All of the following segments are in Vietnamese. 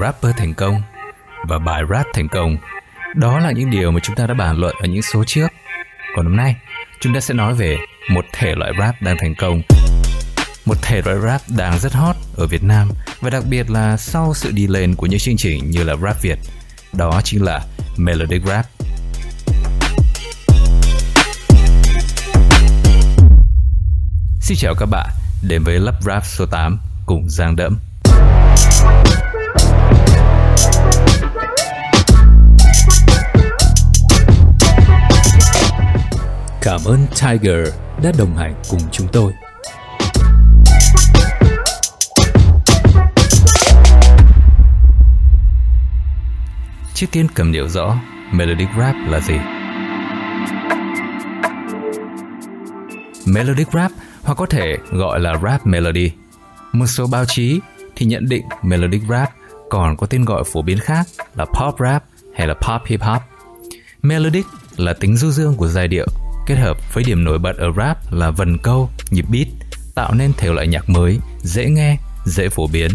rapper thành công và bài rap thành công. Đó là những điều mà chúng ta đã bàn luận ở những số trước. Còn hôm nay, chúng ta sẽ nói về một thể loại rap đang thành công. Một thể loại rap đang rất hot ở Việt Nam và đặc biệt là sau sự đi lên của những chương trình như là Rap Việt. Đó chính là Melodic Rap. Xin chào các bạn, đến với lớp Rap số 8 cùng Giang Đẫm. Cảm ơn Tiger đã đồng hành cùng chúng tôi. Trước tiên cầm hiểu rõ, Melodic Rap là gì. Melodic Rap, hoặc có thể gọi là Rap Melody. Một số báo chí thì nhận định Melodic Rap còn có tên gọi phổ biến khác là Pop Rap hay là Pop Hip Hop. Melodic là tính du dương của giai điệu kết hợp với điểm nổi bật ở rap là vần câu, nhịp beat, tạo nên thể loại nhạc mới, dễ nghe, dễ phổ biến.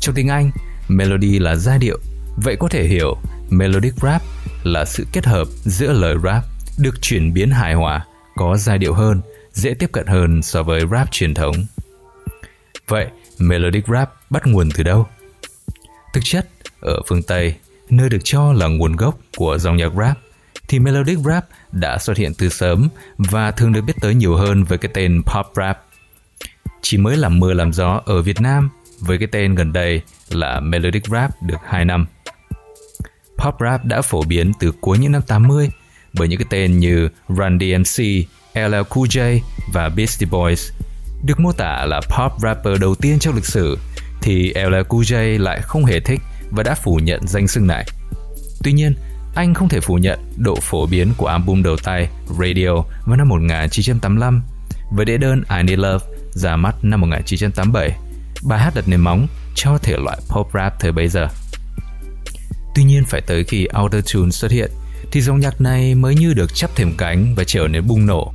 Trong tiếng Anh, melody là giai điệu, vậy có thể hiểu melodic rap là sự kết hợp giữa lời rap được chuyển biến hài hòa, có giai điệu hơn, dễ tiếp cận hơn so với rap truyền thống. Vậy, melodic rap bắt nguồn từ đâu? Thực chất, ở phương Tây, nơi được cho là nguồn gốc của dòng nhạc rap, thì melodic rap đã xuất hiện từ sớm và thường được biết tới nhiều hơn với cái tên pop rap. Chỉ mới làm mưa làm gió ở Việt Nam với cái tên gần đây là melodic rap được 2 năm. Pop rap đã phổ biến từ cuối những năm 80 bởi những cái tên như Run DMC, LL Cool J và Beastie Boys. Được mô tả là pop rapper đầu tiên trong lịch sử thì LL Cool J lại không hề thích và đã phủ nhận danh xưng này. Tuy nhiên, anh không thể phủ nhận độ phổ biến của album đầu tay Radio vào năm 1985 với đĩa đơn I Need Love ra mắt năm 1987. Bài hát đặt nền móng cho thể loại pop rap thời bấy giờ. Tuy nhiên phải tới khi Autotune xuất hiện, thì dòng nhạc này mới như được chắp thêm cánh và trở nên bùng nổ.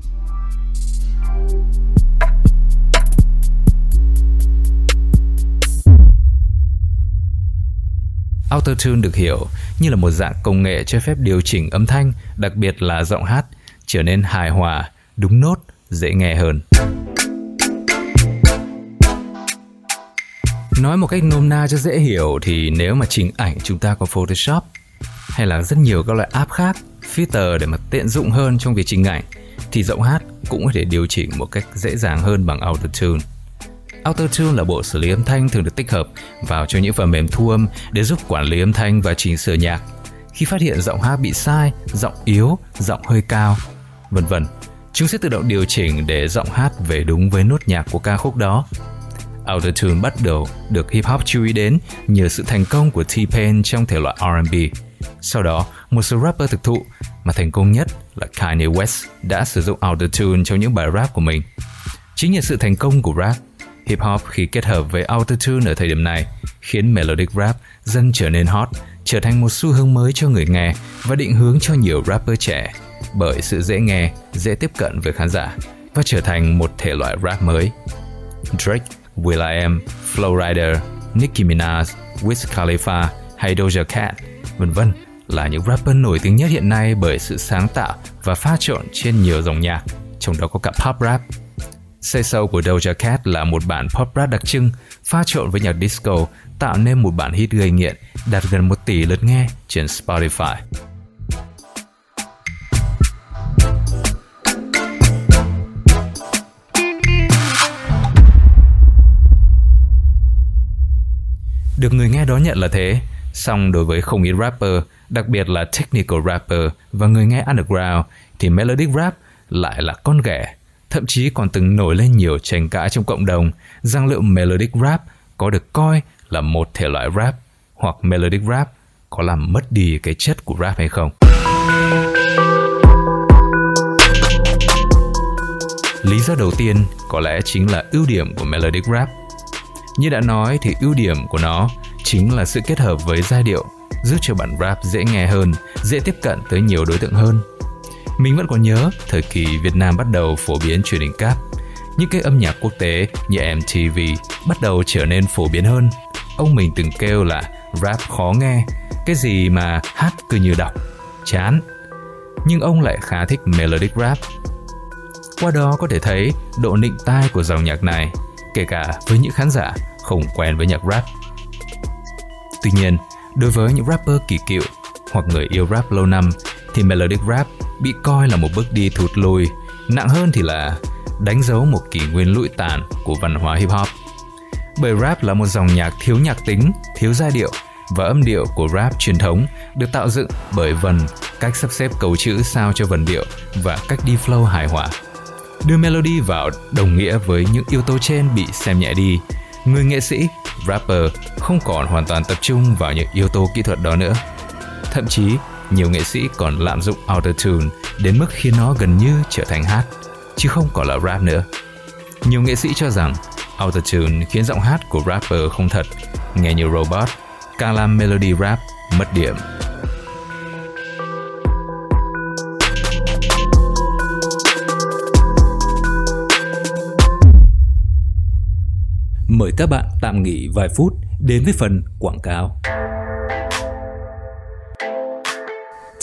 Autotune được hiểu như là một dạng công nghệ cho phép điều chỉnh âm thanh, đặc biệt là giọng hát, trở nên hài hòa, đúng nốt, dễ nghe hơn. Nói một cách nôm na cho dễ hiểu thì nếu mà chỉnh ảnh chúng ta có Photoshop hay là rất nhiều các loại app khác, filter để mà tiện dụng hơn trong việc chỉnh ảnh thì giọng hát cũng có thể điều chỉnh một cách dễ dàng hơn bằng Autotune. Autotune là bộ xử lý âm thanh thường được tích hợp vào cho những phần mềm thu âm để giúp quản lý âm thanh và chỉnh sửa nhạc. Khi phát hiện giọng hát bị sai, giọng yếu, giọng hơi cao, vân vân, chúng sẽ tự động điều chỉnh để giọng hát về đúng với nốt nhạc của ca khúc đó. Autotune bắt đầu được hip hop chú ý đến nhờ sự thành công của T-Pain trong thể loại R&B. Sau đó, một số rapper thực thụ mà thành công nhất là Kanye West đã sử dụng Autotune trong những bài rap của mình. Chính nhờ sự thành công của rap Hip hop khi kết hợp với autotune ở thời điểm này khiến melodic rap dần trở nên hot, trở thành một xu hướng mới cho người nghe và định hướng cho nhiều rapper trẻ bởi sự dễ nghe, dễ tiếp cận với khán giả và trở thành một thể loại rap mới. Drake, will.i.am, Flow Rider, Nicki Minaj, Wiz Khalifa hay Doja Cat, vân vân là những rapper nổi tiếng nhất hiện nay bởi sự sáng tạo và pha trộn trên nhiều dòng nhạc, trong đó có cả pop rap, Say So của Doja Cat là một bản pop rap đặc trưng, pha trộn với nhạc disco, tạo nên một bản hit gây nghiện, đạt gần 1 tỷ lượt nghe trên Spotify. Được người nghe đón nhận là thế, song đối với không ít rapper, đặc biệt là technical rapper và người nghe underground thì melodic rap lại là con ghẻ thậm chí còn từng nổi lên nhiều tranh cãi trong cộng đồng rằng liệu melodic rap có được coi là một thể loại rap hoặc melodic rap có làm mất đi cái chất của rap hay không. Lý do đầu tiên có lẽ chính là ưu điểm của melodic rap. Như đã nói thì ưu điểm của nó chính là sự kết hợp với giai điệu giúp cho bản rap dễ nghe hơn, dễ tiếp cận tới nhiều đối tượng hơn mình vẫn còn nhớ thời kỳ Việt Nam bắt đầu phổ biến truyền hình cáp. Những cái âm nhạc quốc tế như MTV bắt đầu trở nên phổ biến hơn. ông mình từng kêu là rap khó nghe, cái gì mà hát cứ như đọc, chán. Nhưng ông lại khá thích melodic rap. Qua đó có thể thấy độ nịnh tai của dòng nhạc này, kể cả với những khán giả không quen với nhạc rap. Tuy nhiên, đối với những rapper kỳ cựu hoặc người yêu rap lâu năm thì melodic rap bị coi là một bước đi thụt lùi, nặng hơn thì là đánh dấu một kỷ nguyên lụi tàn của văn hóa hip hop. Bởi rap là một dòng nhạc thiếu nhạc tính, thiếu giai điệu và âm điệu của rap truyền thống được tạo dựng bởi vần, cách sắp xếp cấu chữ sao cho vần điệu và cách đi flow hài hòa. Đưa melody vào đồng nghĩa với những yếu tố trên bị xem nhẹ đi. Người nghệ sĩ, rapper không còn hoàn toàn tập trung vào những yếu tố kỹ thuật đó nữa. Thậm chí, nhiều nghệ sĩ còn lạm dụng autotune đến mức khiến nó gần như trở thành hát, chứ không còn là rap nữa. Nhiều nghệ sĩ cho rằng autotune khiến giọng hát của rapper không thật, nghe như robot, càng làm melody rap mất điểm. Mời các bạn tạm nghỉ vài phút đến với phần quảng cáo.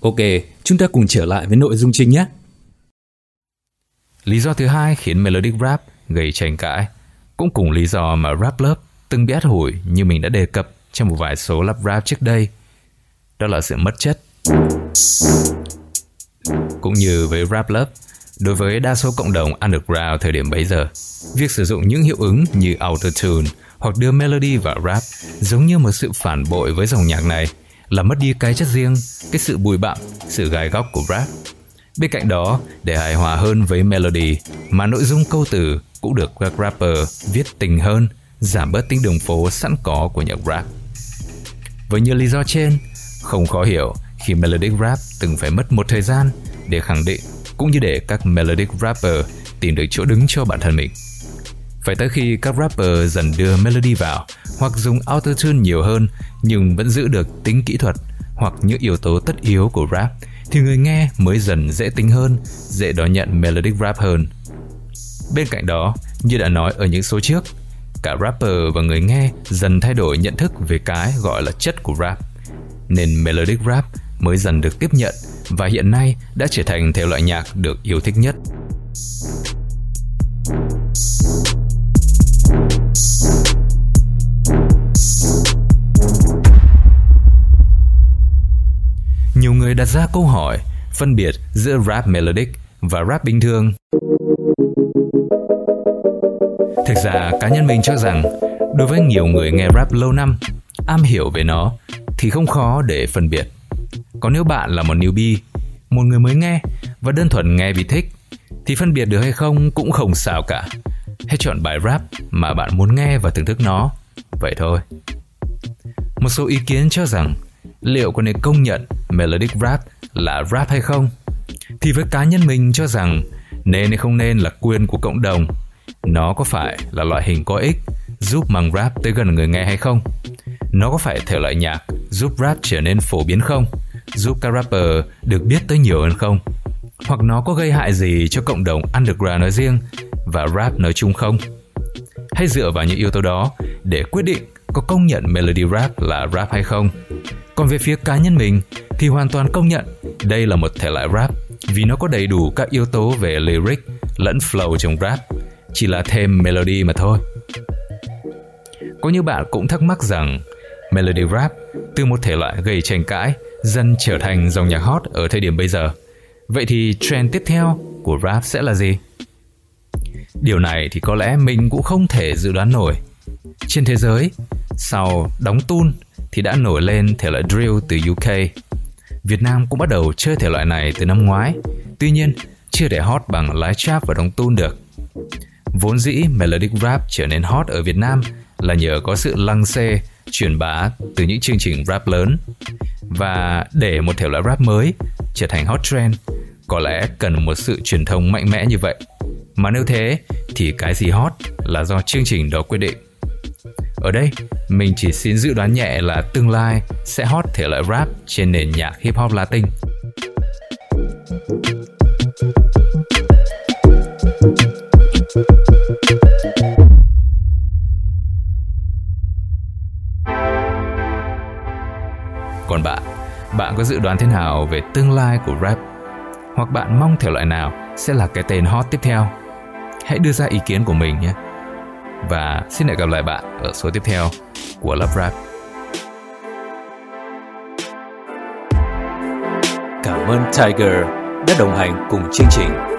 Ok, chúng ta cùng trở lại với nội dung chính nhé. Lý do thứ hai khiến melodic rap gây tranh cãi, cũng cùng lý do mà rap lớp từng bị át hủi như mình đã đề cập trong một vài số lắp rap trước đây. Đó là sự mất chất. Cũng như với rap lớp, đối với đa số cộng đồng underground thời điểm bấy giờ, việc sử dụng những hiệu ứng như autotune hoặc đưa melody vào rap giống như một sự phản bội với dòng nhạc này là mất đi cái chất riêng, cái sự bùi bặm, sự gai góc của rap. Bên cạnh đó, để hài hòa hơn với melody, mà nội dung câu từ cũng được các rapper viết tình hơn, giảm bớt tính đường phố sẵn có của nhạc rap. Với nhiều lý do trên, không khó hiểu khi melodic rap từng phải mất một thời gian để khẳng định cũng như để các melodic rapper tìm được chỗ đứng cho bản thân mình. Phải tới khi các rapper dần đưa melody vào hoặc dùng autotune nhiều hơn nhưng vẫn giữ được tính kỹ thuật hoặc những yếu tố tất yếu của rap thì người nghe mới dần dễ tính hơn, dễ đón nhận melodic rap hơn. Bên cạnh đó, như đã nói ở những số trước, cả rapper và người nghe dần thay đổi nhận thức về cái gọi là chất của rap. Nên melodic rap mới dần được tiếp nhận và hiện nay đã trở thành thể loại nhạc được yêu thích nhất. Người đặt ra câu hỏi phân biệt giữa rap melodic và rap bình thường. Thực ra cá nhân mình cho rằng đối với nhiều người nghe rap lâu năm, am hiểu về nó thì không khó để phân biệt. Còn nếu bạn là một newbie, một người mới nghe và đơn thuần nghe vì thích thì phân biệt được hay không cũng không sao cả. Hãy chọn bài rap mà bạn muốn nghe và thưởng thức nó. Vậy thôi. Một số ý kiến cho rằng liệu có nên công nhận melodic rap là rap hay không? Thì với cá nhân mình cho rằng, nên hay không nên là quyền của cộng đồng. Nó có phải là loại hình có ích giúp mang rap tới gần người nghe hay không? Nó có phải thể loại nhạc giúp rap trở nên phổ biến không? Giúp các rapper được biết tới nhiều hơn không? Hoặc nó có gây hại gì cho cộng đồng underground nói riêng và rap nói chung không? Hãy dựa vào những yếu tố đó để quyết định có công nhận melody rap là rap hay không. Còn về phía cá nhân mình thì hoàn toàn công nhận đây là một thể loại rap vì nó có đầy đủ các yếu tố về lyric lẫn flow trong rap, chỉ là thêm melody mà thôi. Có như bạn cũng thắc mắc rằng melody rap từ một thể loại gây tranh cãi dần trở thành dòng nhạc hot ở thời điểm bây giờ. Vậy thì trend tiếp theo của rap sẽ là gì? Điều này thì có lẽ mình cũng không thể dự đoán nổi. Trên thế giới, sau đóng tun thì đã nổi lên thể loại drill từ UK. Việt Nam cũng bắt đầu chơi thể loại này từ năm ngoái, tuy nhiên chưa để hot bằng lái trap và đóng tune được. Vốn dĩ melodic rap trở nên hot ở Việt Nam là nhờ có sự lăng xê, truyền bá từ những chương trình rap lớn. Và để một thể loại rap mới trở thành hot trend, có lẽ cần một sự truyền thông mạnh mẽ như vậy. Mà nếu thế thì cái gì hot là do chương trình đó quyết định. Ở đây, mình chỉ xin dự đoán nhẹ là tương lai sẽ hot thể loại rap trên nền nhạc hip hop Latin. Còn bạn, bạn có dự đoán thế nào về tương lai của rap? Hoặc bạn mong thể loại nào sẽ là cái tên hot tiếp theo? Hãy đưa ra ý kiến của mình nhé. Và xin hẹn gặp lại bạn ở số tiếp theo của Love Rap. Cảm ơn Tiger đã đồng hành cùng chương trình.